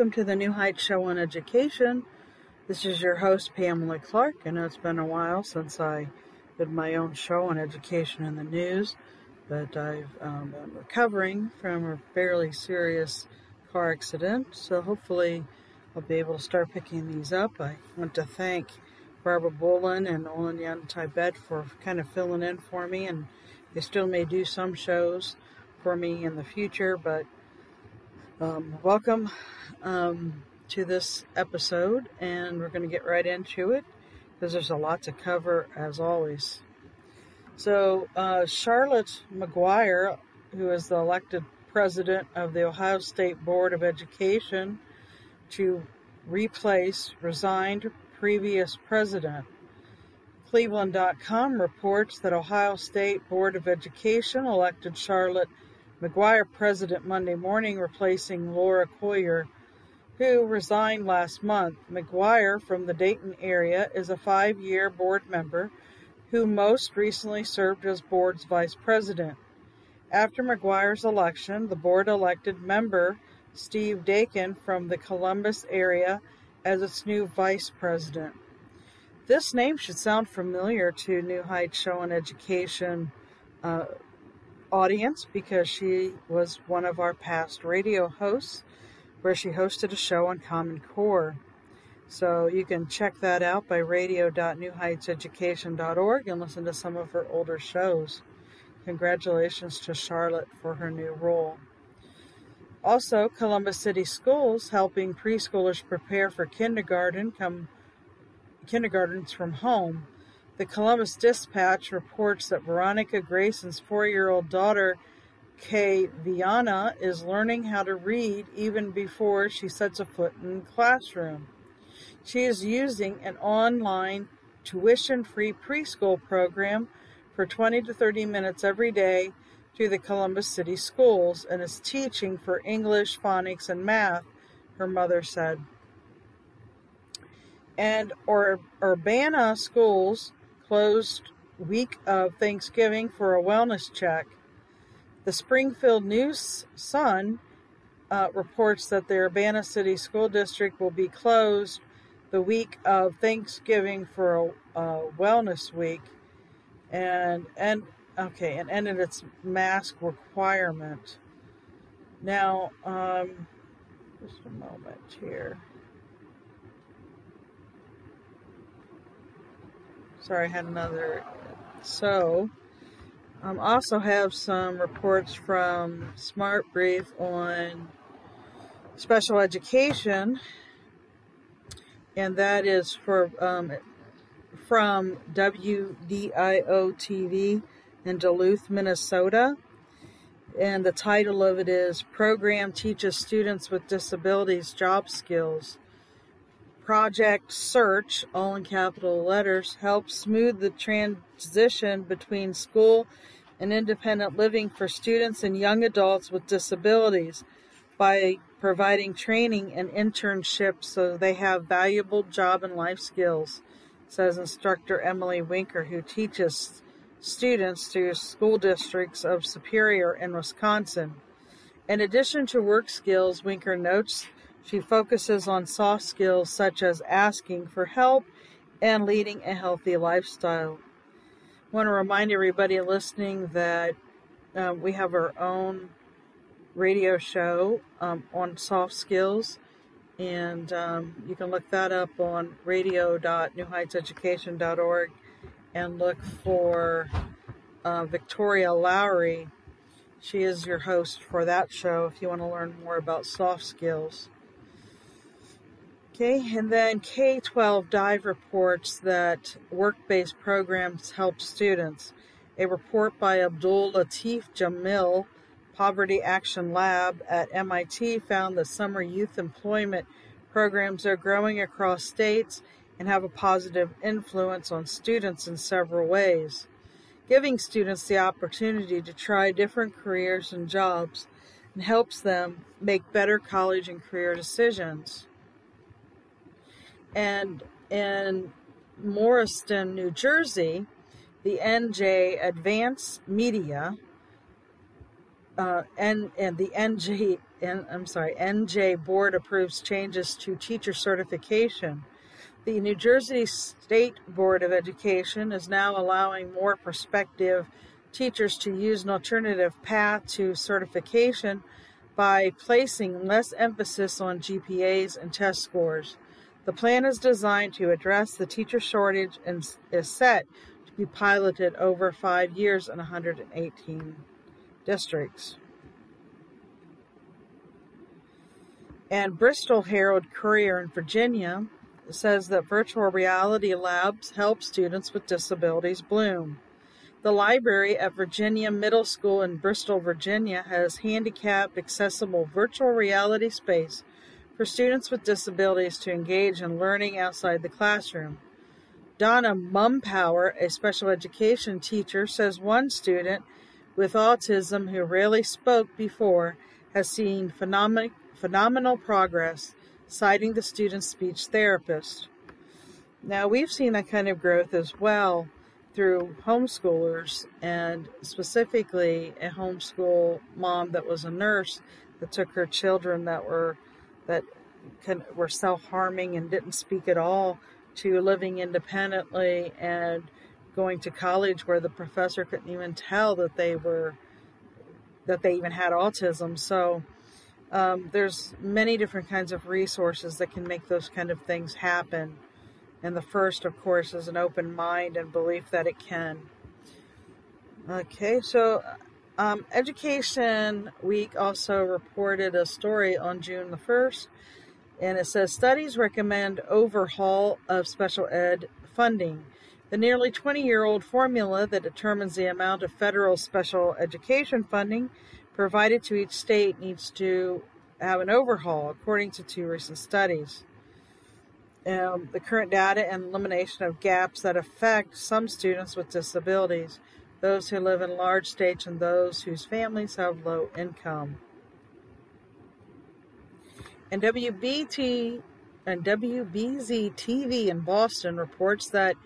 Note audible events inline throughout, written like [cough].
welcome to the New Heights Show on Education. This is your host, Pamela Clark. I know it's been a while since I did my own show on education in the news, but I've um, been recovering from a fairly serious car accident, so hopefully I'll be able to start picking these up. I want to thank Barbara Bolin and Olin Tibet for kind of filling in for me, and they still may do some shows for me in the future, but um, welcome um, to this episode, and we're going to get right into it because there's a lot to cover as always. So, uh, Charlotte McGuire, who is the elected president of the Ohio State Board of Education, to replace resigned previous president. Cleveland.com reports that Ohio State Board of Education elected Charlotte McGuire president Monday morning, replacing Laura Kohler, who resigned last month. McGuire, from the Dayton area, is a five year board member who most recently served as board's vice president. After McGuire's election, the board elected member Steve Dackin from the Columbus area as its new vice president. This name should sound familiar to New Heights Show on Education uh, audience because she was one of our past radio hosts where she hosted a show on Common Core. So you can check that out by radio.newheightseducation.org and listen to some of her older shows. Congratulations to Charlotte for her new role. Also, Columbus City Schools helping preschoolers prepare for kindergarten come kindergartens from home. The Columbus Dispatch reports that Veronica Grayson's four-year-old daughter, Kay Viana, is learning how to read even before she sets a foot in the classroom. She is using an online tuition-free preschool program for 20 to 30 minutes every day through the Columbus City Schools and is teaching for English, phonics, and math, her mother said. And Ur- Urbana Schools closed week of Thanksgiving for a wellness check. The Springfield News Sun uh, reports that the Urbana City School District will be closed the week of Thanksgiving for a, a wellness week, and and okay, and ended its mask requirement. Now, um, just a moment here. Sorry, I had another. So, um, also have some reports from Smart Brief on special education, and that is for um, from WDIO TV in Duluth, Minnesota. And the title of it is Program Teaches Students with Disabilities Job Skills. Project Search, all in capital letters, helps smooth the transition between school and independent living for students and young adults with disabilities by providing training and internships so they have valuable job and life skills, says instructor Emily Winker, who teaches students through school districts of Superior and Wisconsin. In addition to work skills, Winker notes She focuses on soft skills such as asking for help and leading a healthy lifestyle. I want to remind everybody listening that um, we have our own radio show um, on soft skills, and um, you can look that up on radio.newheightseducation.org and look for uh, Victoria Lowry. She is your host for that show if you want to learn more about soft skills. Okay, and then K 12 Dive reports that work based programs help students. A report by Abdul Latif Jameel, Poverty Action Lab at MIT, found that summer youth employment programs are growing across states and have a positive influence on students in several ways, giving students the opportunity to try different careers and jobs and helps them make better college and career decisions. And in Morristown, New Jersey, the NJ Advanced Media uh, and and the NJ and I'm sorry NJ board approves changes to teacher certification. The New Jersey State Board of Education is now allowing more prospective teachers to use an alternative path to certification by placing less emphasis on GPAs and test scores. The plan is designed to address the teacher shortage and is set to be piloted over five years in 118 districts. And Bristol Herald Courier in Virginia says that virtual reality labs help students with disabilities bloom. The library at Virginia Middle School in Bristol, Virginia has handicap accessible virtual reality space for students with disabilities to engage in learning outside the classroom. Donna Mumpower, a special education teacher, says one student with autism who rarely spoke before has seen phenomenal, phenomenal progress, citing the student's speech therapist. Now, we've seen that kind of growth as well through homeschoolers, and specifically a homeschool mom that was a nurse that took her children that were that can, were self harming and didn't speak at all to living independently and going to college where the professor couldn't even tell that they were that they even had autism. So um, there's many different kinds of resources that can make those kind of things happen. And the first, of course, is an open mind and belief that it can. Okay, so um, Education Week also reported a story on June the 1st and it says studies recommend overhaul of special ed funding. The nearly 20 year old formula that determines the amount of federal special education funding provided to each state needs to have an overhaul, according to two recent studies. Um, the current data and elimination of gaps that affect some students with disabilities, those who live in large states, and those whose families have low income. And WBT and WBZ TV in Boston reports that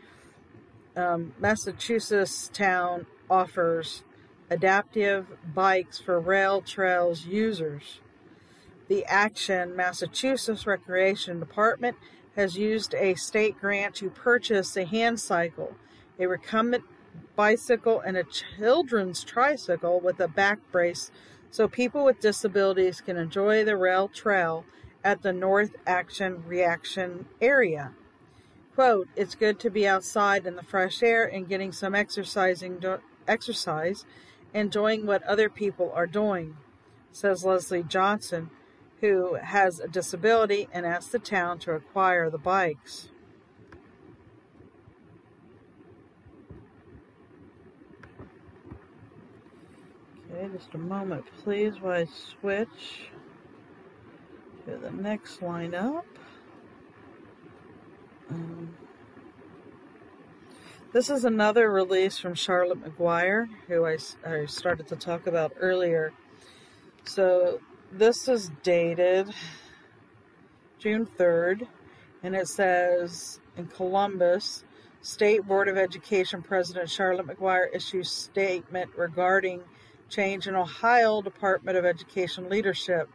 um, Massachusetts town offers adaptive bikes for rail trails users. The Acton Massachusetts Recreation Department has used a state grant to purchase a hand cycle, a recumbent bicycle, and a children's tricycle with a back brace so people with disabilities can enjoy the rail trail at the North Acton Reaction area. Quote, it's good to be outside in the fresh air and getting some exercising exercise, enjoying what other people are doing, says Leslie Johnson, who has a disability and asked the town to acquire the bikes. Okay, just a moment, please, while I switch to the next lineup. Um, this is another release from Charlotte McGuire, who I, I started to talk about earlier. So this is dated June 3rd, and it says in Columbus, State Board of Education President Charlotte McGuire issues statement regarding change in Ohio Department of Education leadership.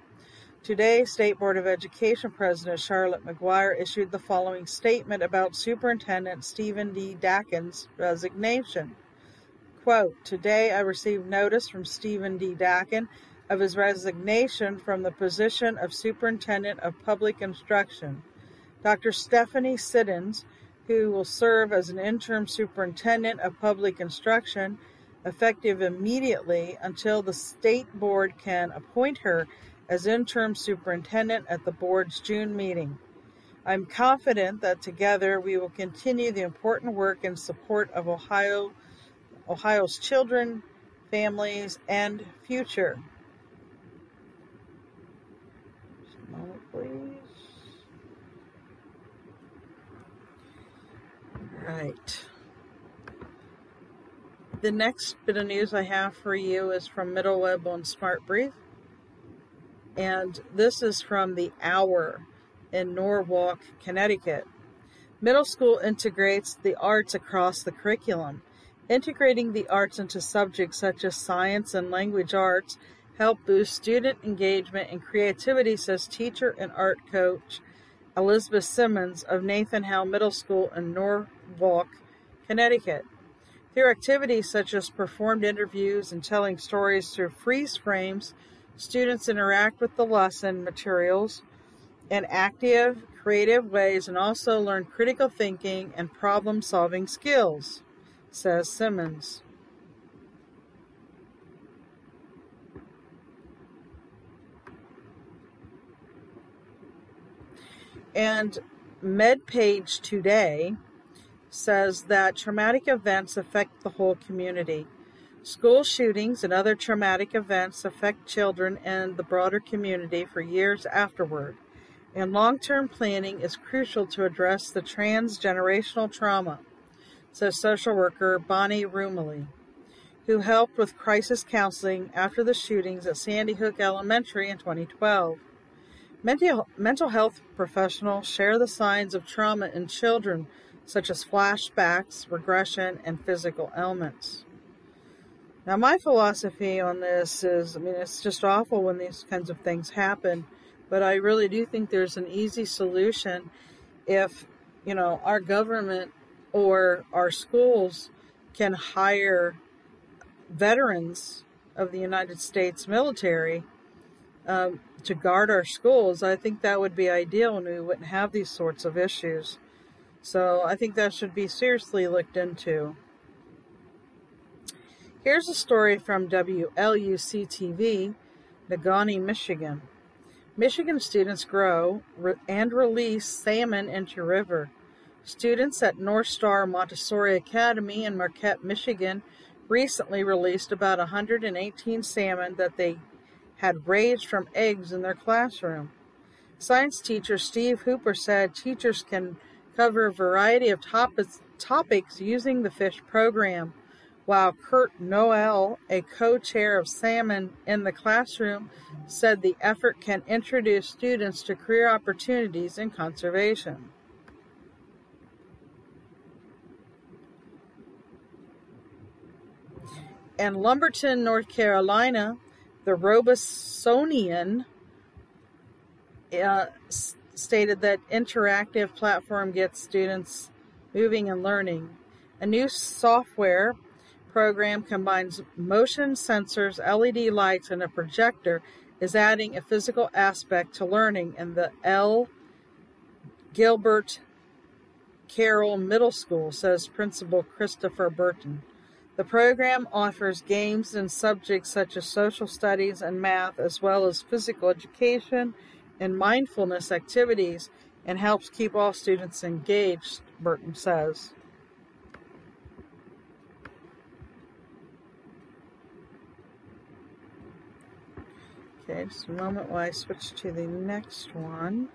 Today, State Board of Education President Charlotte McGuire issued the following statement about Superintendent Stephen D. Dackin's resignation. Quote, Today I received notice from Stephen D. Dakin of his resignation from the position of Superintendent of Public Instruction. Dr. Stephanie Siddens, who will serve as an interim Superintendent of Public Instruction, effective immediately until the State Board can appoint her as interim superintendent at the board's June meeting. I'm confident that together we will continue the important work in support of Ohio, Ohio's children, families, and future. Moment, please. Right. The next bit of news I have for you is from Middleweb on Smart Brief. And this is from the Hour in Norwalk, Connecticut. Middle school integrates the arts across the curriculum. Integrating the arts into subjects such as science and language arts help boost student engagement and creativity, says teacher and art coach Elizabeth Simmons of Nathan Hale Middle School in Norwalk, Connecticut. Through activities such as performed interviews and telling stories through freeze frames, Students interact with the lesson materials in active, creative ways and also learn critical thinking and problem solving skills, says Simmons. And MedPage Today says that traumatic events affect the whole community. School shootings and other traumatic events affect children and the broader community for years afterward, and long term planning is crucial to address the transgenerational trauma, says social worker Bonnie Rumley, who helped with crisis counseling after the shootings at Sandy Hook Elementary in 2012. Mental, mental health professionals share the signs of trauma in children, such as flashbacks, regression, and physical ailments. Now, my philosophy on this is I mean, it's just awful when these kinds of things happen, but I really do think there's an easy solution if, you know, our government or our schools can hire veterans of the United States military um, to guard our schools. I think that would be ideal and we wouldn't have these sorts of issues. So I think that should be seriously looked into. Here's a story from WLUC-TV, Negaunee, Michigan. Michigan students grow and release salmon into river. Students at North Star Montessori Academy in Marquette, Michigan recently released about 118 salmon that they had raised from eggs in their classroom. Science teacher Steve Hooper said teachers can cover a variety of topics, topics using the fish program while Kurt Noel, a co-chair of Salmon in the Classroom, said the effort can introduce students to career opportunities in conservation. In Lumberton, North Carolina, the Robesonian uh, stated that interactive platform gets students moving and learning. A new software program combines motion sensors, LED lights, and a projector is adding a physical aspect to learning in the L. Gilbert Carroll Middle School, says Principal Christopher Burton. The program offers games in subjects such as social studies and math, as well as physical education and mindfulness activities, and helps keep all students engaged, Burton says. Okay, just a moment while I switch to the next one.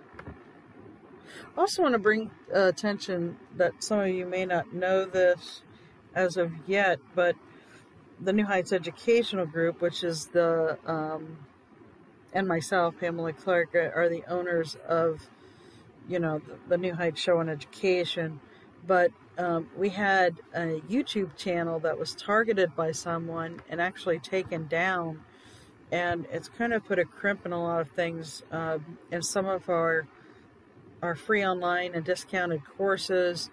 I also want to bring uh, attention that some of you may not know this as of yet, but the New Heights Educational Group, which is the, um, and myself, Pamela Clark, are the owners of, you know, the, the New Heights Show on Education. But um, we had a YouTube channel that was targeted by someone and actually taken down and it's kind of put a crimp in a lot of things. Uh, and some of our our free online and discounted courses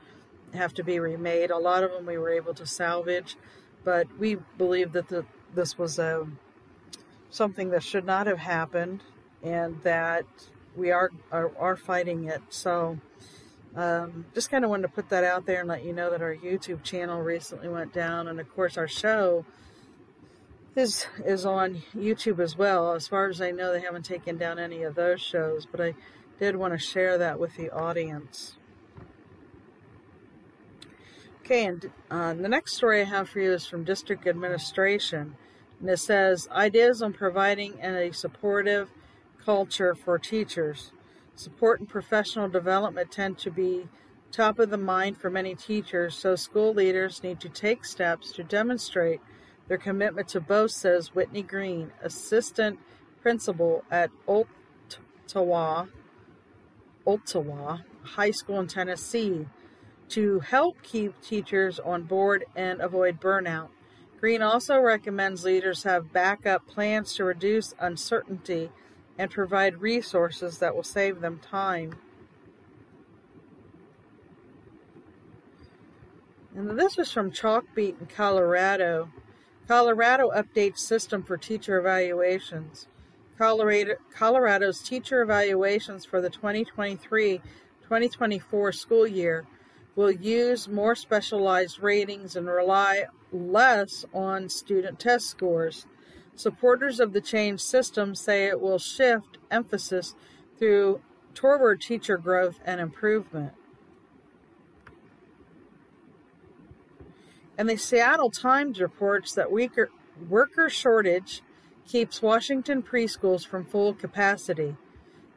have to be remade. A lot of them we were able to salvage, but we believe that the, this was a um, something that should not have happened, and that we are are, are fighting it. So. Um, just kind of wanted to put that out there and let you know that our YouTube channel recently went down, and of course our show is is on YouTube as well. As far as I know, they haven't taken down any of those shows, but I did want to share that with the audience. Okay, and uh, the next story I have for you is from District Administration, and it says ideas on providing a supportive culture for teachers. Support and professional development tend to be top of the mind for many teachers, so school leaders need to take steps to demonstrate their commitment to both, says Whitney Green, assistant principal at Ottawa, High School in Tennessee, to help keep teachers on board and avoid burnout. Green also recommends leaders have backup plans to reduce uncertainty and provide resources that will save them time. And this is from Chalkbeat in Colorado. Colorado updates system for teacher evaluations. Colorado, Colorado's teacher evaluations for the 2023-2024 school year will use more specialized ratings and rely less on student test scores. Supporters of the change system say it will shift emphasis through toward teacher growth and improvement. And the Seattle Times reports that weaker, worker shortage keeps Washington preschools from full capacity.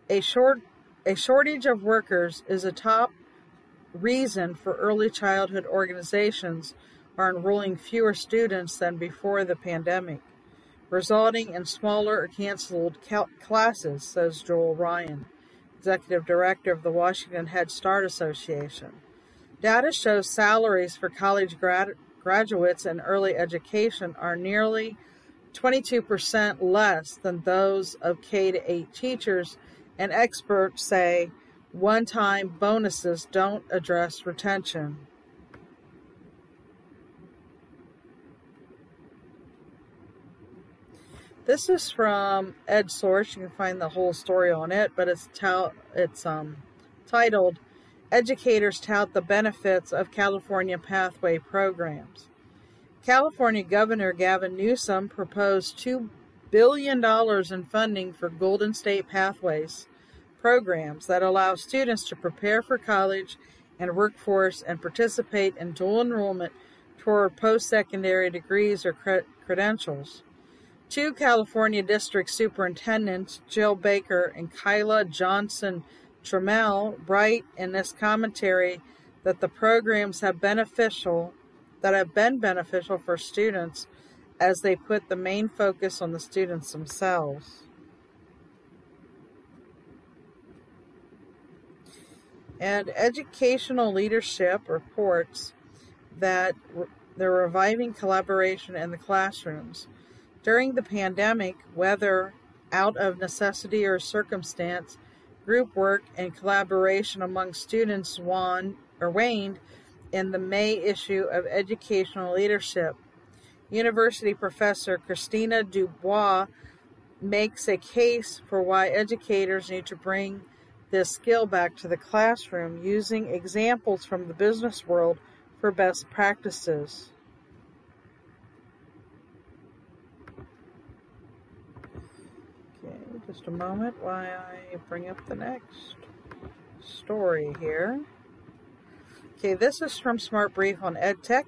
A short a shortage of workers is a top reason for early childhood organizations are enrolling fewer students than before the pandemic, resulting in smaller or canceled classes, says Joel Ryan, executive director of the Washington Head Start Association. Data shows salaries for college grad- graduates in early education are nearly 22% less than those of K 8 teachers, and experts say one time bonuses don't address retention. This is from EdSource. You can find the whole story on it, but it's it's um, titled educators tout the benefits of California pathway programs. California Governor Gavin Newsom proposed $2 billion in funding for Golden State Pathways programs that allow students to prepare for college and workforce and participate in dual enrollment toward post secondary degrees or cre- credentials. Two California district superintendents, Jill Baker and Kyla Johnson Trammell write in this commentary that the programs have beneficial that have been beneficial for students as they put the main focus on the students themselves. And educational leadership reports that they're reviving collaboration in the classrooms. During the pandemic, whether out of necessity or circumstance, Group work and collaboration among students won, or waned in the May issue of Educational Leadership. University professor Christina Dubois makes a case for why educators need to bring this skill back to the classroom using examples from the business world for best practices. Okay, just a moment while I bring up the next story here. Okay, this is from Smart Brief on EdTech.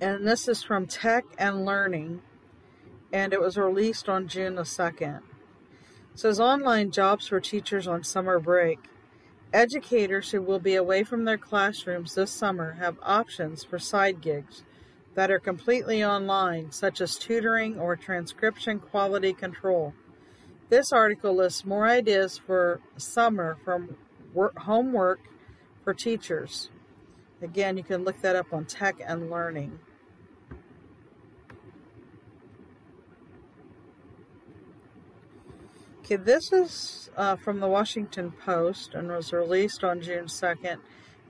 And this is from Tech and Learning. And it was released on June the 2nd. Says online jobs for teachers on summer break. Educators who will be away from their classrooms this summer have options for side gigs that are completely online, such as tutoring or transcription quality control. This article lists more ideas for summer from work, homework for teachers. Again, you can look that up on Tech and Learning. Okay, this is uh, from the Washington Post and was released on June 2nd.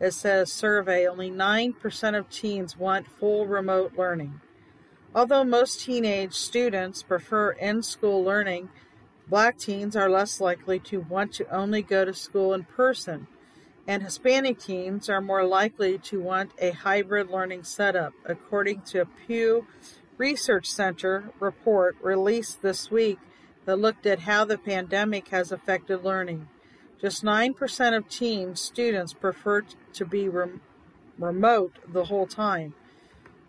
It says survey only 9% of teens want full remote learning. Although most teenage students prefer in school learning, black teens are less likely to want to only go to school in person, and Hispanic teens are more likely to want a hybrid learning setup, according to a Pew Research Center report released this week that looked at how the pandemic has affected learning. Just 9% of teen students prefer to be rem- remote the whole time.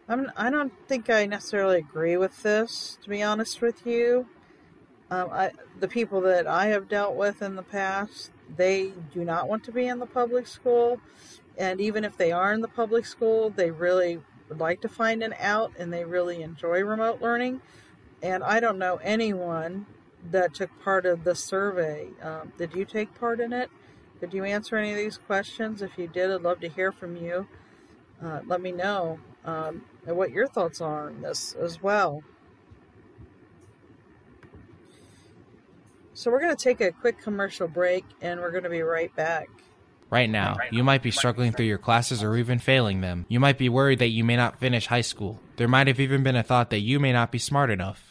I'm, I do not think I necessarily agree with this, to be honest with you. Um, I, the people that I have dealt with in the past, they do not want to be in the public school. And even if they are in the public school, they really would like to find an out and they really enjoy remote learning. And I don't know anyone that took part of the survey. Um, did you take part in it? Did you answer any of these questions? If you did, I'd love to hear from you. Uh, let me know um, what your thoughts are on this as well. So, we're going to take a quick commercial break and we're going to be right back. Right now, you might be struggling through your classes or even failing them. You might be worried that you may not finish high school. There might have even been a thought that you may not be smart enough.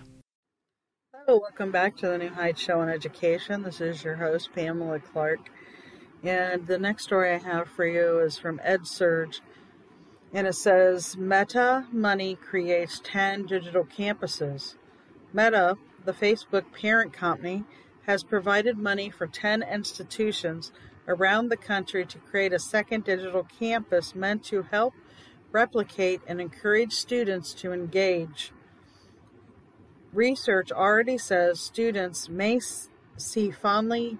Welcome back to the New Heights Show on Education. This is your host, Pamela Clark. And the next story I have for you is from EdSurge. And it says Meta Money creates 10 digital campuses. Meta, the Facebook parent company, has provided money for 10 institutions around the country to create a second digital campus meant to help replicate and encourage students to engage Research already says students may see fondly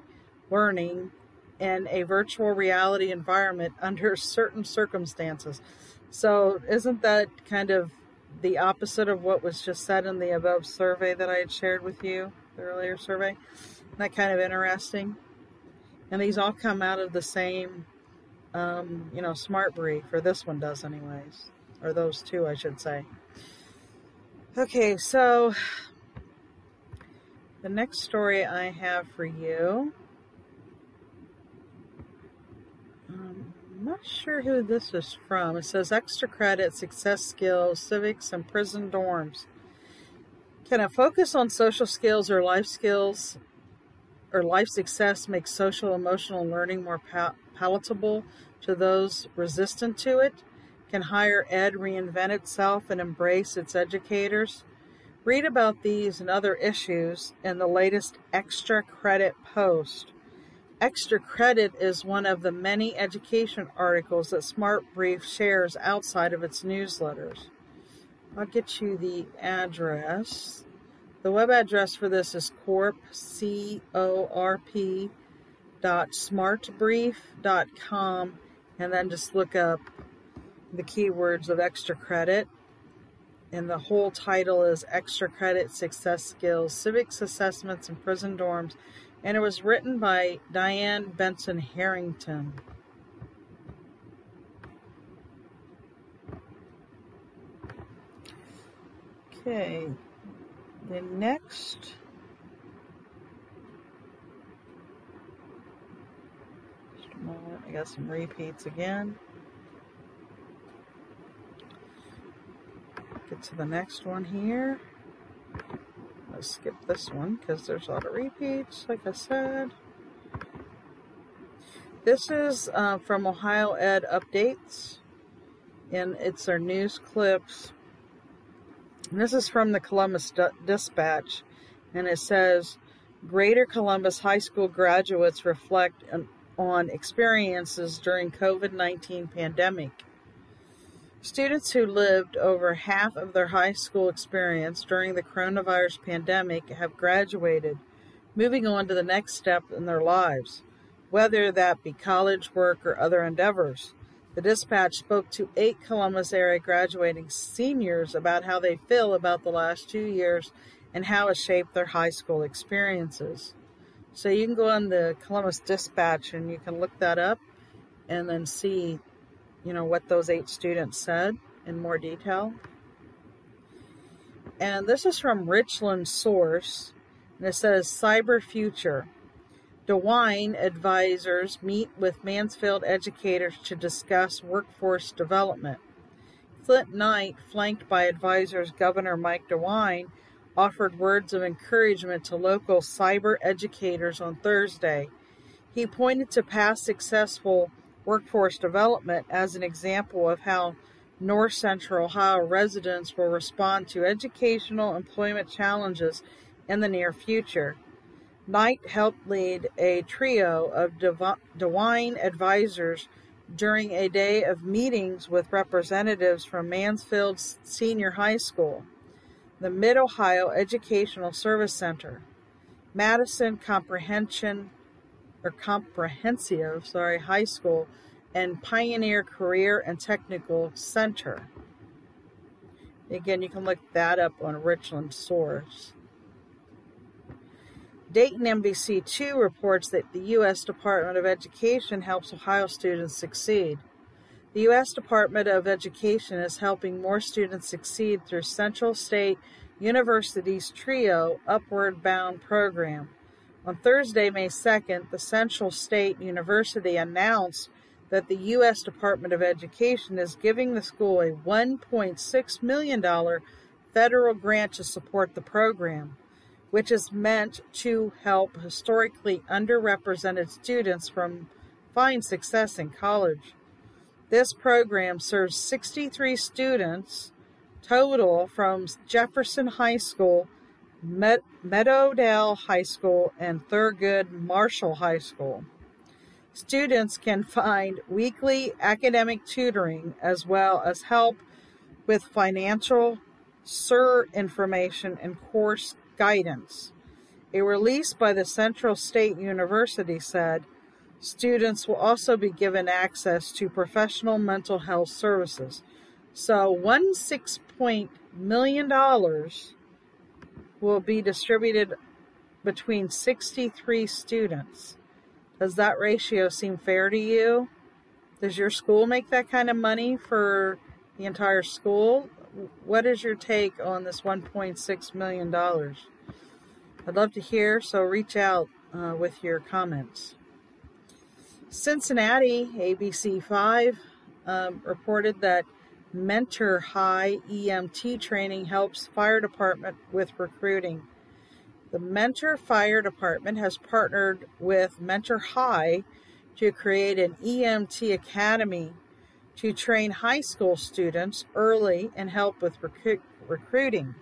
learning in a virtual reality environment [laughs] under certain circumstances. So, isn't that kind of the opposite of what was just said in the above survey that I had shared with you, the earlier survey? Isn't that kind of interesting? And these all come out of the same, um, you know, smart brief, or this one does, anyways, or those two, I should say. Okay, so the next story I have for you. Um, I'm not sure who this is from. It says extra credit, success skills, civics, and prison dorms. Can a focus on social skills or life skills or life success make social emotional learning more pal- palatable to those resistant to it? Can higher ed reinvent itself and embrace its educators? Read about these and other issues in the latest Extra Credit post. Extra Credit is one of the many education articles that Smart Brief shares outside of its newsletters. I'll get you the address. The web address for this is corp, C-O-R-P, dot smartbrief.com, and then just look up the keywords of extra credit. And the whole title is Extra Credit Success Skills, Civics Assessments in Prison Dorms. And it was written by Diane Benson Harrington. Okay, the next I got some repeats again. Get to the next one here. Let's skip this one because there's a lot of repeats, like I said. This is uh, from Ohio Ed Updates, and it's their news clips. And this is from the Columbus Dispatch, and it says Greater Columbus High School graduates reflect on experiences during COVID-19 pandemic. Students who lived over half of their high school experience during the coronavirus pandemic have graduated, moving on to the next step in their lives whether that be college, work, or other endeavors. The dispatch spoke to eight Columbus area graduating seniors about how they feel about the last two years and how it shaped their high school experiences. So you can go on the Columbus Dispatch and you can look that up and then see, you know, what those eight students said in more detail. And this is from Richland Source, and it says Cyber Future. DeWine advisors meet with Mansfield educators to discuss workforce development. Flint Knight, flanked by advisors Governor Mike DeWine, offered words of encouragement to local cyber educators on Thursday. He pointed to past successful workforce development as an example of how North Central Ohio residents will respond to educational employment challenges in the near future. Knight helped lead a trio of DeWine advisors during a day of meetings with representatives from Mansfield Senior High School, the Mid Ohio Educational Service Center, Madison Comprehension or Comprehensive, sorry, High School, and Pioneer Career and Technical Center. Again, you can look that up on Richland Source. Dayton NBC2 reports that the U.S. Department of Education helps Ohio students succeed. The U.S. Department of Education is helping more students succeed through Central State University's TRIO Upward Bound program. On Thursday, May 2nd, the Central State University announced that the U.S. Department of Education is giving the school a $1.6 million federal grant to support the program which is meant to help historically underrepresented students from find success in college. This program serves 63 students total from Jefferson High School, Meadowdale High School, and Thurgood Marshall High School. Students can find weekly academic tutoring as well as help with financial, SIR information, and course guidance. A release by the Central State University said students will also be given access to professional mental health services. So, one six point million dollars will be distributed between 63 students. Does that ratio seem fair to you? Does your school make that kind of money for the entire school? What is your take on this $1.6 million? I'd love to hear, so reach out uh, with your comments. Cincinnati, ABC5, um, reported that Mentor High EMT training helps fire department with recruiting. The Mentor Fire Department has partnered with Mentor High to create an EMT academy to train high school students early and help with recru- recruiting.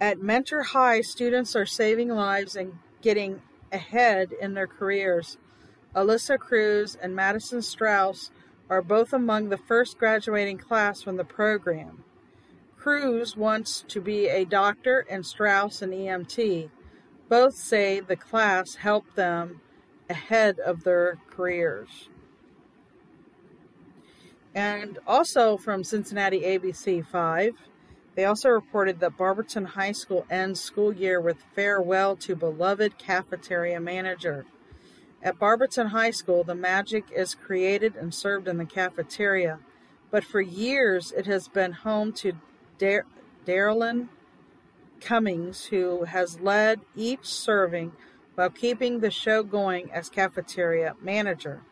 At Mentor High, students are saving lives and getting ahead in their careers. Alyssa Cruz and Madison Strauss are both among the first graduating class from the program. Cruz wants to be a doctor and Strauss an EMT. Both say the class helped them ahead of their careers. And also from Cincinnati ABC 5, they also reported that Barberton High School ends school year with farewell to beloved cafeteria manager. At Barberton High School, the magic is created and served in the cafeteria, but for years it has been home to Dar- Cummings, who has led each serving while keeping the show going as cafeteria manager.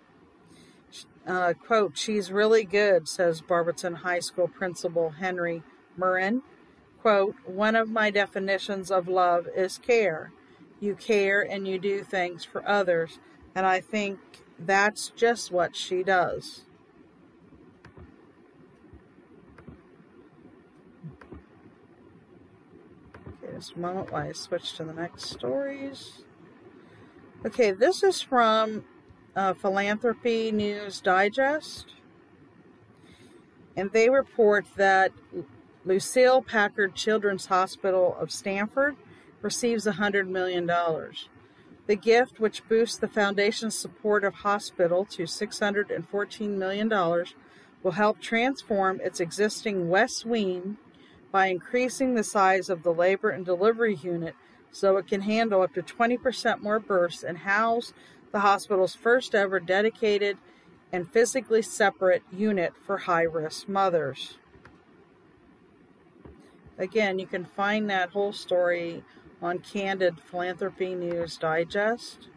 Uh, quote, she's really good, says Barberton High School principal Henry Murrin. Quote, one of my definitions of love is care. You care and you do things for others, and I think that's just what she does. Okay, just a moment while I switch to the next stories. Okay, this is from uh, Philanthropy News Digest. And they report that Lucile Packard Children's Hospital of Stanford receives $100 million. The gift, which boosts the foundation's support of hospital to $614 million, will help transform its existing West Wing by increasing the size of the labor and delivery unit so it can handle up to 20% more births and house the hospital's first ever dedicated and physically separate unit for high risk mothers. Again, you can find that whole story on Candid Philanthropy News Digest.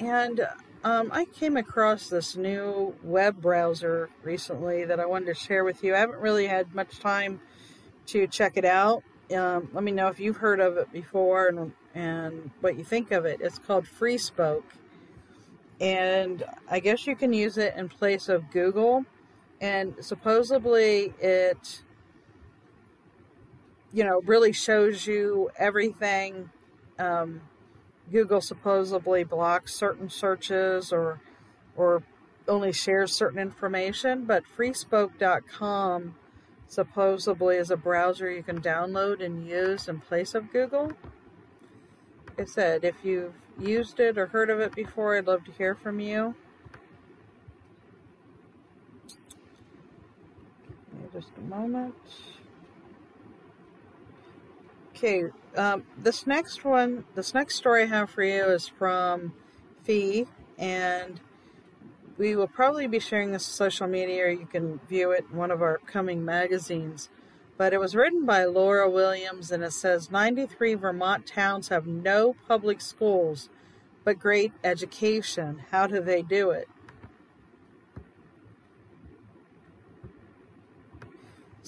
And um, I came across this new web browser recently that I wanted to share with you. I haven't really had much time to check it out. Um, let me know if you've heard of it before and and what you think of it. It's called FreeSpoke, and I guess you can use it in place of Google. And supposedly it, you know, really shows you everything. Um, Google supposedly blocks certain searches or or only shares certain information, but freespoke.com supposedly is a browser you can download and use in place of Google. Like I said, if you've used it or heard of it before, I'd love to hear from you. Just a moment. Okay, um, this next one, this next story I have for you is from Fee, and we will probably be sharing this on social media, or you can view it in one of our upcoming magazines. But it was written by Laura Williams, and it says 93 Vermont towns have no public schools, but great education. How do they do it?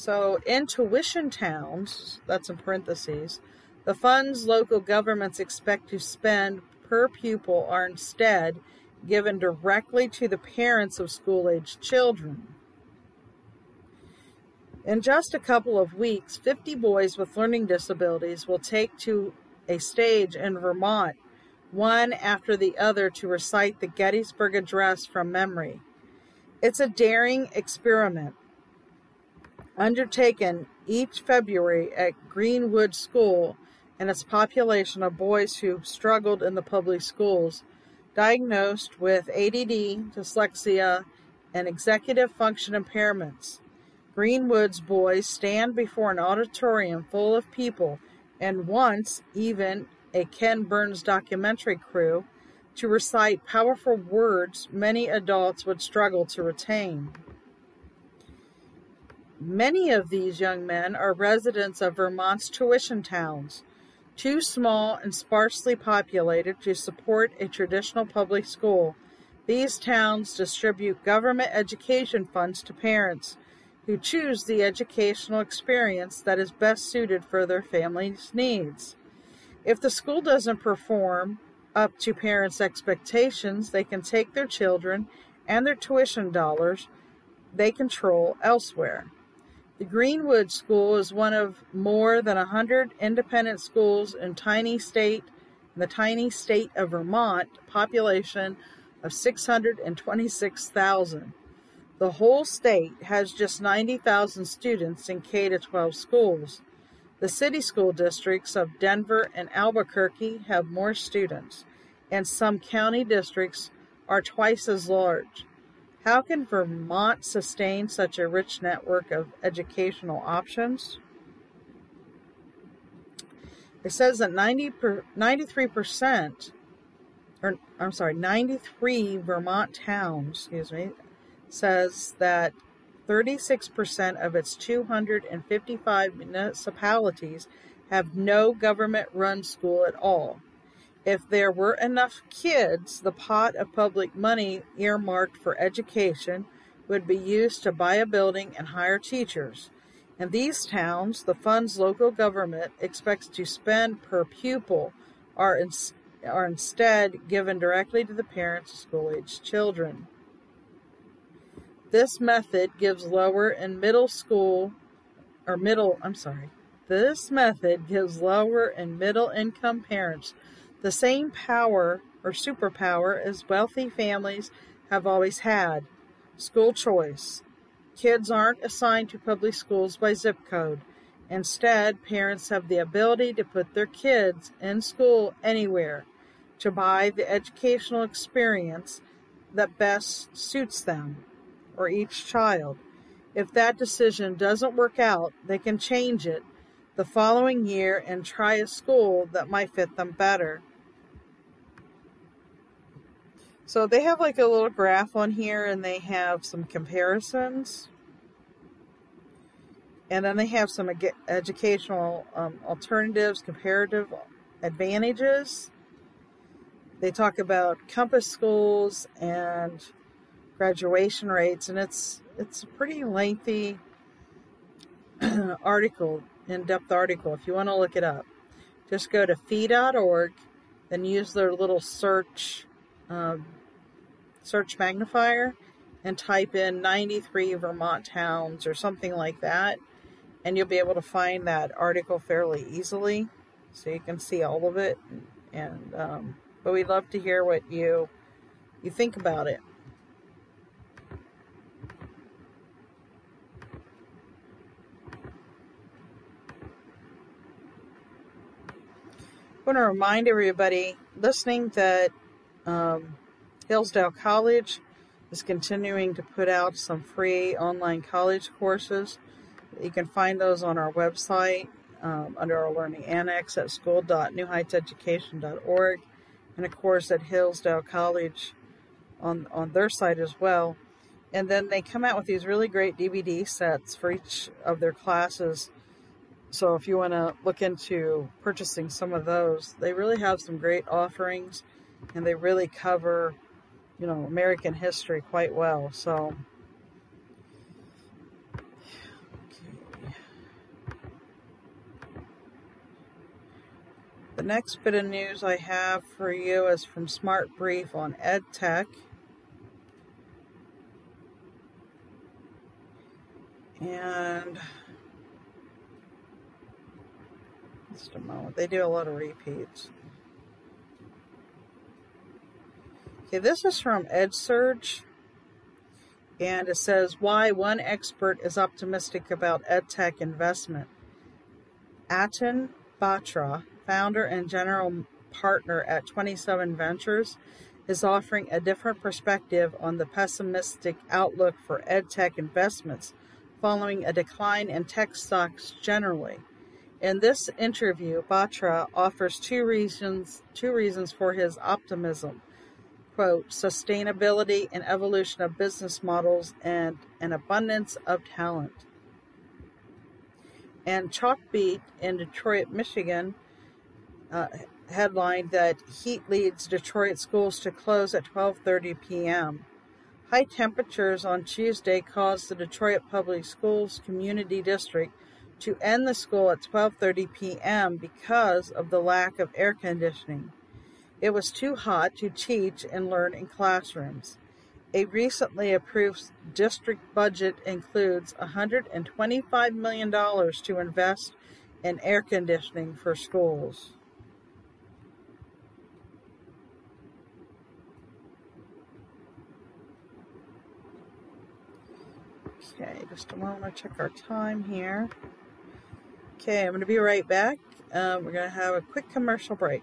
So, in tuition towns, that's in parentheses, the funds local governments expect to spend per pupil are instead given directly to the parents of school aged children. In just a couple of weeks, 50 boys with learning disabilities will take to a stage in Vermont, one after the other, to recite the Gettysburg Address from memory. It's a daring experiment undertaken each February at Greenwood School and its population of boys who struggled in the public schools, diagnosed with ADD, dyslexia, and executive function impairments. Greenwood's boys stand before an auditorium full of people and once even a Ken Burns documentary crew to recite powerful words many adults would struggle to retain. Many of these young men are residents of Vermont's tuition towns, too small and sparsely populated to support a traditional public school. These towns distribute government education funds to parents who choose the educational experience that is best suited for their family's needs. If the school doesn't perform up to parents' expectations, they can take their children and their tuition dollars they control elsewhere. The Greenwood School is one of more than a hundred independent schools in tiny state in the tiny state of Vermont, population of 626,000. The whole state has just 90,000 students in K 12 schools. The city school districts of Denver and Albuquerque have more students, and some county districts are twice as large. How can Vermont sustain such a rich network of educational options? It says that 90 per, 93% or I'm sorry, 93 Vermont towns, excuse me, says that 36% of its 255 municipalities have no government run school at all. If there were enough kids, the pot of public money earmarked for education would be used to buy a building and hire teachers. In these towns, the funds local government expects to spend per pupil are, in, are instead given directly to the parents of school aged children. This method gives lower and middle school, or middle, I'm sorry, this method gives lower and middle income parents the same power or superpower as wealthy families have always had school choice. Kids aren't assigned to public schools by zip code. Instead, parents have the ability to put their kids in school anywhere to buy the educational experience that best suits them or each child. If that decision doesn't work out, they can change it the following year and try a school that might fit them better. So they have like a little graph on here and they have some comparisons. And then they have some educational um, alternatives, comparative advantages. They talk about compass schools and graduation rates, and it's it's a pretty lengthy [clears throat] article, in-depth article. If you want to look it up, just go to fee.org, then use their little search um, search magnifier and type in 93 Vermont towns or something like that, and you'll be able to find that article fairly easily, so you can see all of it. And um, but we'd love to hear what you you think about it. I want to remind everybody listening that um, Hillsdale College is continuing to put out some free online college courses. You can find those on our website um, under our Learning Annex at school.newheightseducation.org, and of course at Hillsdale College on, on their site as well. And then they come out with these really great DVD sets for each of their classes. So if you want to look into purchasing some of those, they really have some great offerings and they really cover you know, American history quite well. So, okay. The next bit of news I have for you is from Smart Brief on EdTech. And just a moment. They do a lot of repeats. Okay, this is from EdSurge, and it says why one expert is optimistic about EdTech investment. Atin Batra, founder and general partner at 27 Ventures, is offering a different perspective on the pessimistic outlook for EdTech investments following a decline in tech stocks generally. In this interview, Batra offers two reasons two reasons for his optimism quote, sustainability and evolution of business models and an abundance of talent. And Chalkbeat in Detroit, Michigan, uh, headlined that heat leads Detroit schools to close at 12:30 p.m. High temperatures on Tuesday caused the Detroit Public Schools Community District to end the school at 12:30 p.m. because of the lack of air conditioning. It was too hot to teach and learn in classrooms. A recently approved district budget includes $125 million to invest in air conditioning for schools. Okay, just a moment, check our time here. Okay, I'm going to be right back. Uh, we're going to have a quick commercial break.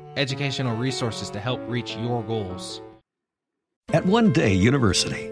educational resources to help reach your goals. At One Day University,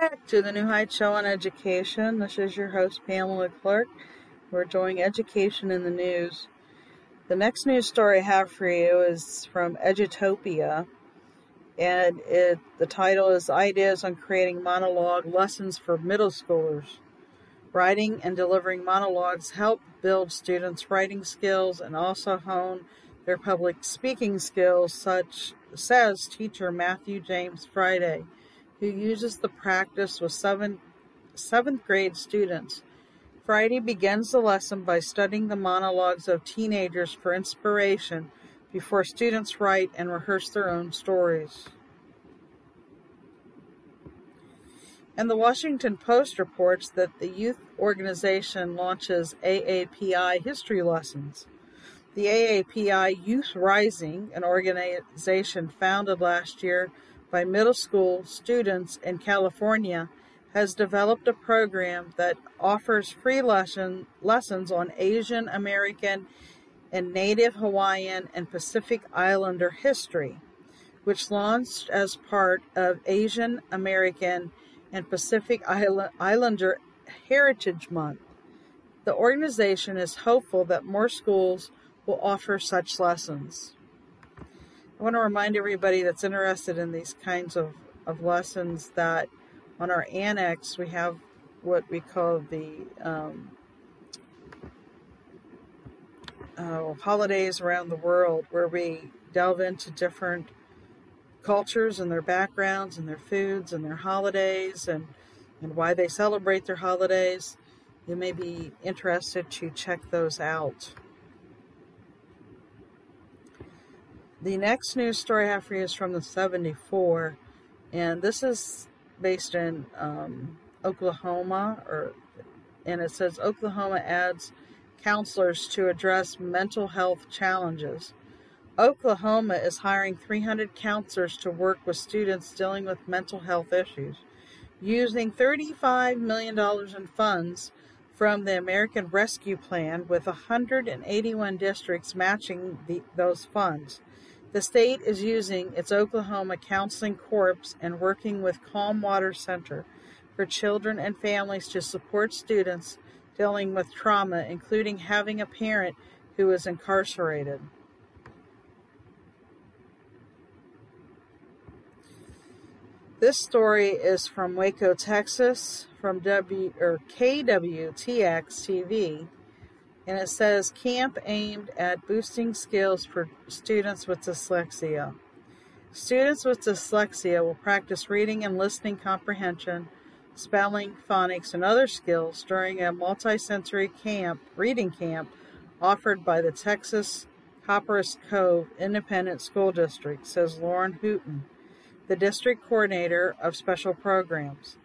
Back to the New Heights Show on Education. This is your host, Pamela Clark. We're doing education in the news. The next news story I have for you is from Edutopia, and it the title is Ideas on Creating Monologue Lessons for Middle Schoolers. Writing and delivering monologues help build students' writing skills and also hone their public speaking skills, such says teacher Matthew James Friday who uses the practice with seven, seventh grade students. Friday begins the lesson by studying the monologues of teenagers for inspiration before students write and rehearse their own stories. And the Washington Post reports that the youth organization launches AAPI history lessons. The AAPI Youth Rising, an organization founded last year by middle school students in California, has developed a program that offers free lesson, lessons on Asian American and Native Hawaiian and Pacific Islander history, which launched as part of Asian American and Pacific Islander Heritage Month. The organization is hopeful that more schools will offer such lessons. I want to remind everybody that's interested in these kinds of, of lessons that on our annex we have what we call the um, uh, holidays around the world, where we delve into different cultures and their backgrounds and their foods and their holidays and, and why they celebrate their holidays. You may be interested to check those out. The next news story I have for you is from the 74, and this is based in um, Oklahoma, or and it says Oklahoma adds counselors to address mental health challenges. Oklahoma is hiring 300 counselors to work with students dealing with mental health issues, using $35 million in funds from the American Rescue Plan, with 181 districts matching the, those funds. The state is using its Oklahoma Counseling Corps and working with Calm Water Center for children and families to support students dealing with trauma, including having a parent who is incarcerated. This story is from Waco, Texas, from W or KWTX TV and it says camp aimed at boosting skills for students with dyslexia. Students with dyslexia will practice reading and listening comprehension, spelling, phonics, and other skills during a multi-sensory camp, reading camp offered by the Texas Copperas Cove Independent School District, says Lauren Hooten, the district coordinator of special programs.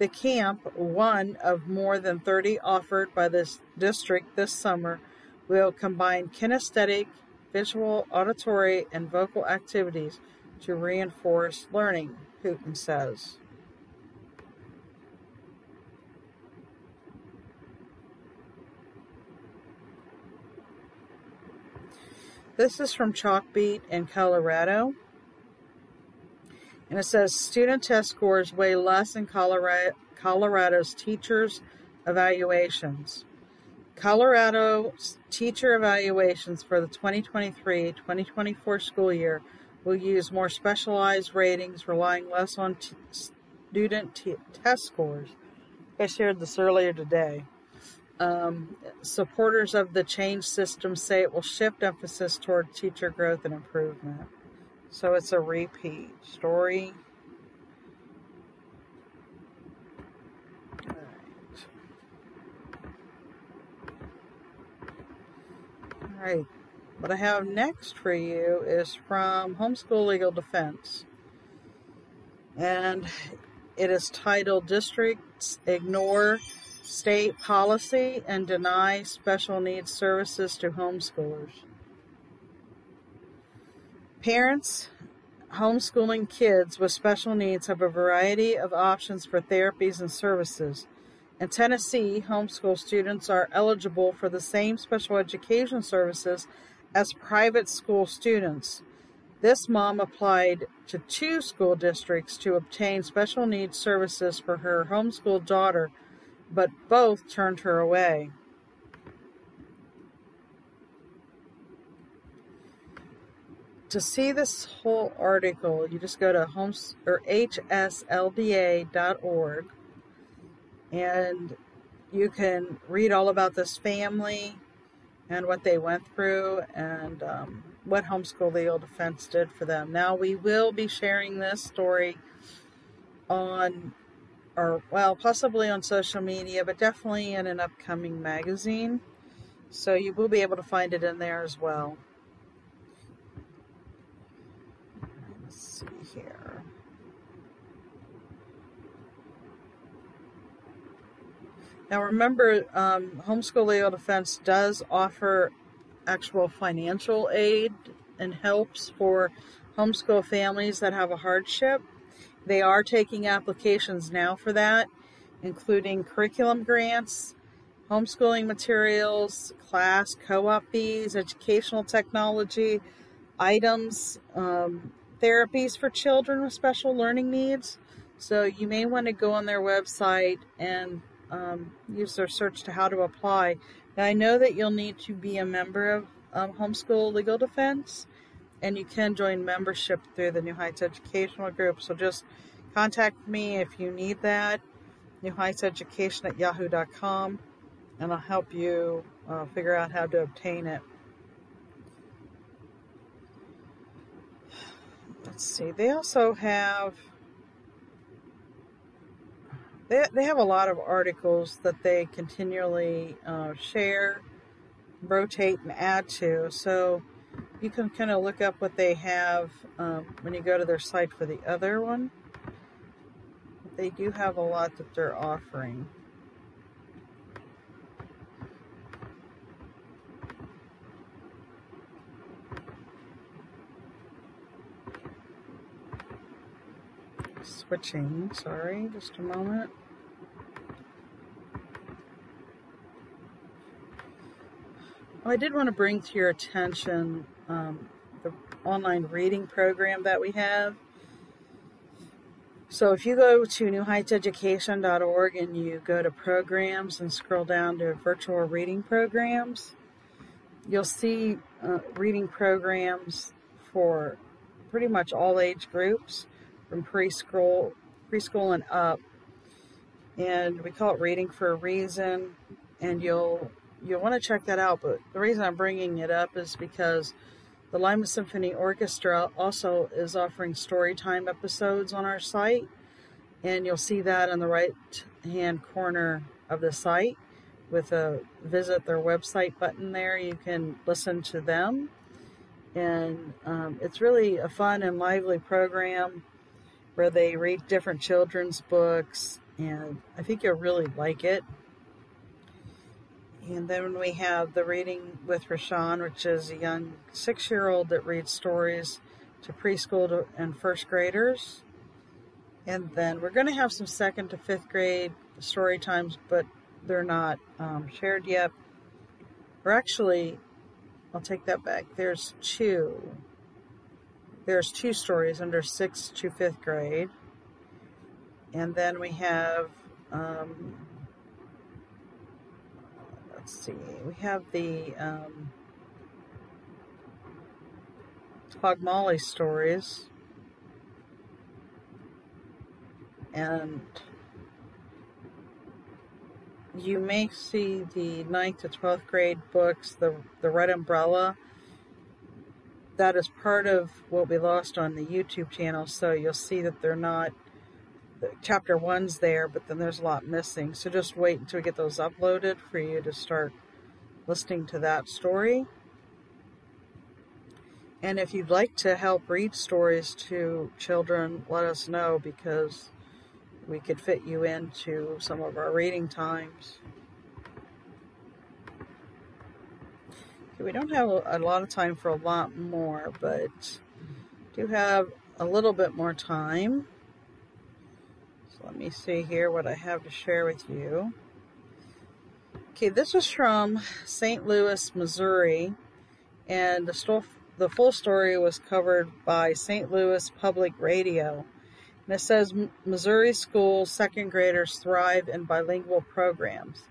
The camp, one of more than 30 offered by this district this summer, will combine kinesthetic, visual, auditory, and vocal activities to reinforce learning, Hooten says. This is from Chalkbeat in Colorado. And it says student test scores weigh less in Colorado, Colorado's teachers' evaluations. Colorado's teacher evaluations for the 2023 2024 school year will use more specialized ratings, relying less on t- student t- test scores. I shared this earlier today. Um, supporters of the change system say it will shift emphasis toward teacher growth and improvement. So it's a repeat story. All right. What I have next for you is from Homeschool Legal Defense. And it is titled Districts Ignore State Policy and Deny Special Needs Services to Homeschoolers. Parents homeschooling kids with special needs have a variety of options for therapies and services. In Tennessee, homeschool students are eligible for the same special education services as private school students. This mom applied to two school districts to obtain special needs services for her homeschool daughter, but both turned her away. To see this whole article, you just go to homes or hslda.org and you can read all about this family and what they went through and um, what Homeschool Legal Defense did for them. Now, we will be sharing this story on, or well, possibly on social media, but definitely in an upcoming magazine. So you will be able to find it in there as well. Let's see here. Now, remember, um, Homeschool Legal Defense does offer actual financial aid and helps for homeschool families that have a hardship. They are taking applications now for that, including curriculum grants, homeschooling materials, class co op fees, educational technology, items, um, therapies for children with special learning needs. So you may want to go on their website and um, use their search to how to apply. Now, I know that you'll need to be a member of um, Homeschool Legal Defense, and you can join membership through the New Heights Educational Group. So just contact me if you need that. New Heights Education at yahoo.com, and I'll help you uh, figure out how to obtain it. Let's see, they also have they, they have a lot of articles that they continually uh, share, rotate, and add to. So you can kind of look up what they have um, when you go to their site for the other one. They do have a lot that they're offering. Switching, sorry, just a moment. I did want to bring to your attention um, the online reading program that we have. So if you go to newheightseducation.org and you go to programs and scroll down to virtual reading programs, you'll see uh, reading programs for pretty much all age groups from preschool preschool and up. And we call it reading for a reason and you'll you'll want to check that out. But the reason I'm bringing it up is because the Lima Symphony Orchestra also is offering story time episodes on our site, and you'll see that in the right hand corner of the site with a visit their website button there. You can listen to them, and um, it's really a fun and lively program where they read different children's books, and I think you'll really like it. And then we have the reading with Rashawn, which is a young six year old that reads stories to preschool and first graders. And then we're going to have some second to fifth grade story times, but they're not um, shared yet. Or actually, I'll take that back. There's two. There's two stories under sixth to fifth grade. And then we have um, let's see, we have the um, Molly stories. And you may see the 9th to 12th grade books, the, the Red Umbrella. That is part of what we lost on the YouTube channel, so you'll see that they're not chapter one's there, but then there's a lot missing. So just wait until we get those uploaded for you to start listening to that story. And if you'd like to help read stories to children, let us know because we could fit you into some of our reading times. We don't have a lot of time for a lot more, but do have a little bit more time. Let me see here what I have to share with you. Okay, this is from St. Louis, Missouri, and the story the full story was covered by St. Louis Public Radio. And it says Missouri schools second graders thrive in bilingual programs.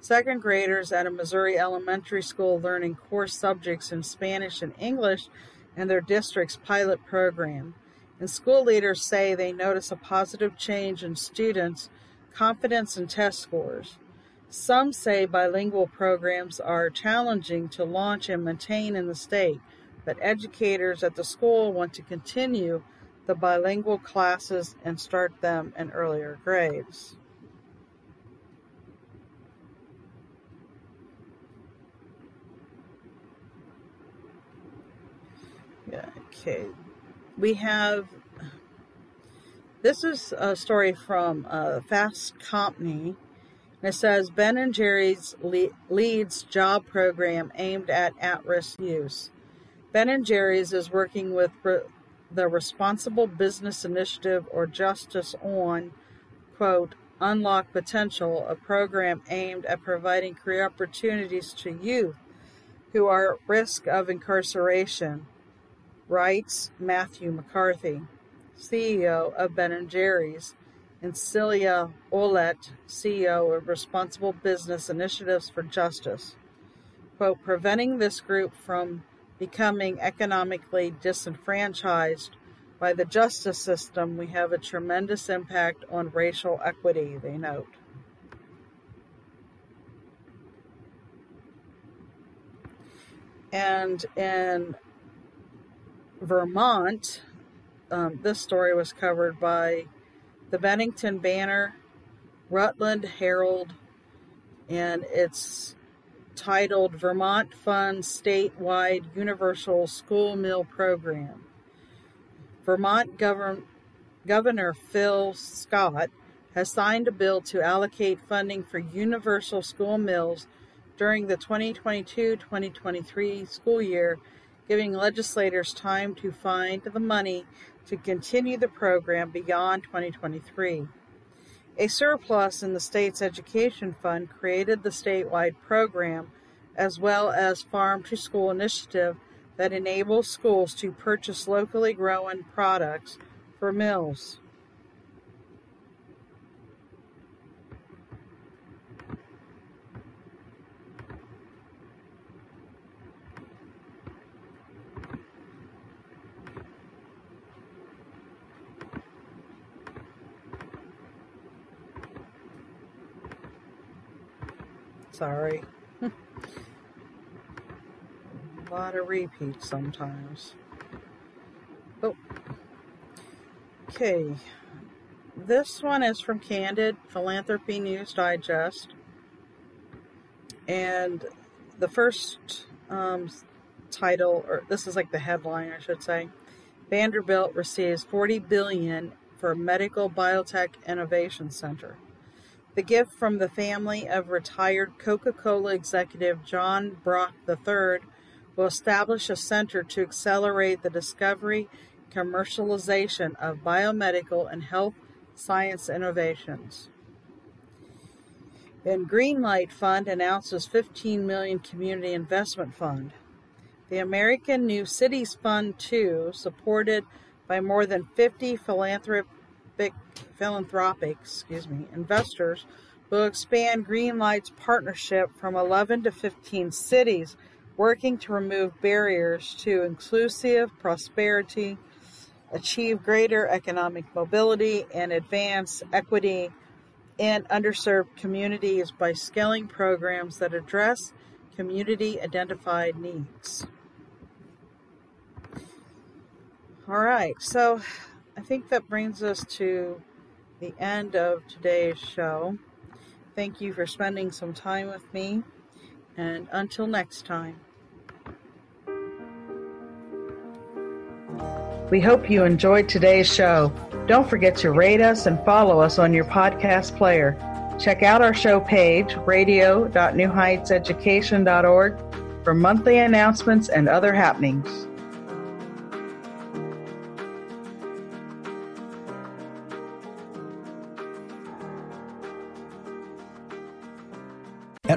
Second graders at a Missouri elementary school learning core subjects in Spanish and English in their district's pilot program. And school leaders say they notice a positive change in students' confidence and test scores. Some say bilingual programs are challenging to launch and maintain in the state but educators at the school want to continue the bilingual classes and start them in earlier grades. Yeah, okay. We have this is a story from uh, Fast Company. It says Ben and Jerry's le- leads job program aimed at at-risk youth. Ben & Jerry's is working with the Responsible Business Initiative or Justice on, quote, Unlock Potential, a program aimed at providing career opportunities to youth who are at risk of incarceration, writes Matthew McCarthy, CEO of Ben & Jerry's, and Celia Ouellette, CEO of Responsible Business Initiatives for Justice. Quote, preventing this group from becoming economically disenfranchised by the justice system, we have a tremendous impact on racial equity, they note. And in Vermont, um, this story was covered by the Bennington Banner, Rutland Herald, and it's titled Vermont Funds Statewide Universal School Meal Program. Vermont Govern- Governor Phil Scott has signed a bill to allocate funding for universal school meals during the 2022 2023 school year, giving legislators time to find the money to continue the program beyond 2023. A surplus in the state's education fund created the statewide program as well as Farm to School initiative that enables schools to purchase locally grown products for meals. Sorry. a [laughs] lot of repeats sometimes. Oh. Okay. This one is from Candid Philanthropy News Digest. And the first um, title, or this is like the headline, I should say. Vanderbilt receives 40 billion for Medical Biotech Innovation Center. The gift from the family of retired Coca-Cola executive John Brock III will establish a center to accelerate the discovery commercialization of biomedical and health science innovations. And Greenlight Fund announces 15 million community investment fund. The American New Cities Fund 2, supported by more than 50 philanthropic philanthropic excuse me, investors will expand Greenlight's partnership from 11 to 15 cities, working to remove barriers to inclusive prosperity, achieve greater economic mobility, and advance equity in underserved communities by scaling programs that address community identified needs. All right, so I think that brings us to the end of today's show. Thank you for spending some time with me, and until next time. We hope you enjoyed today's show. Don't forget to rate us and follow us on your podcast player. Check out our show page, radio.newheightseducation.org, for monthly announcements and other happenings.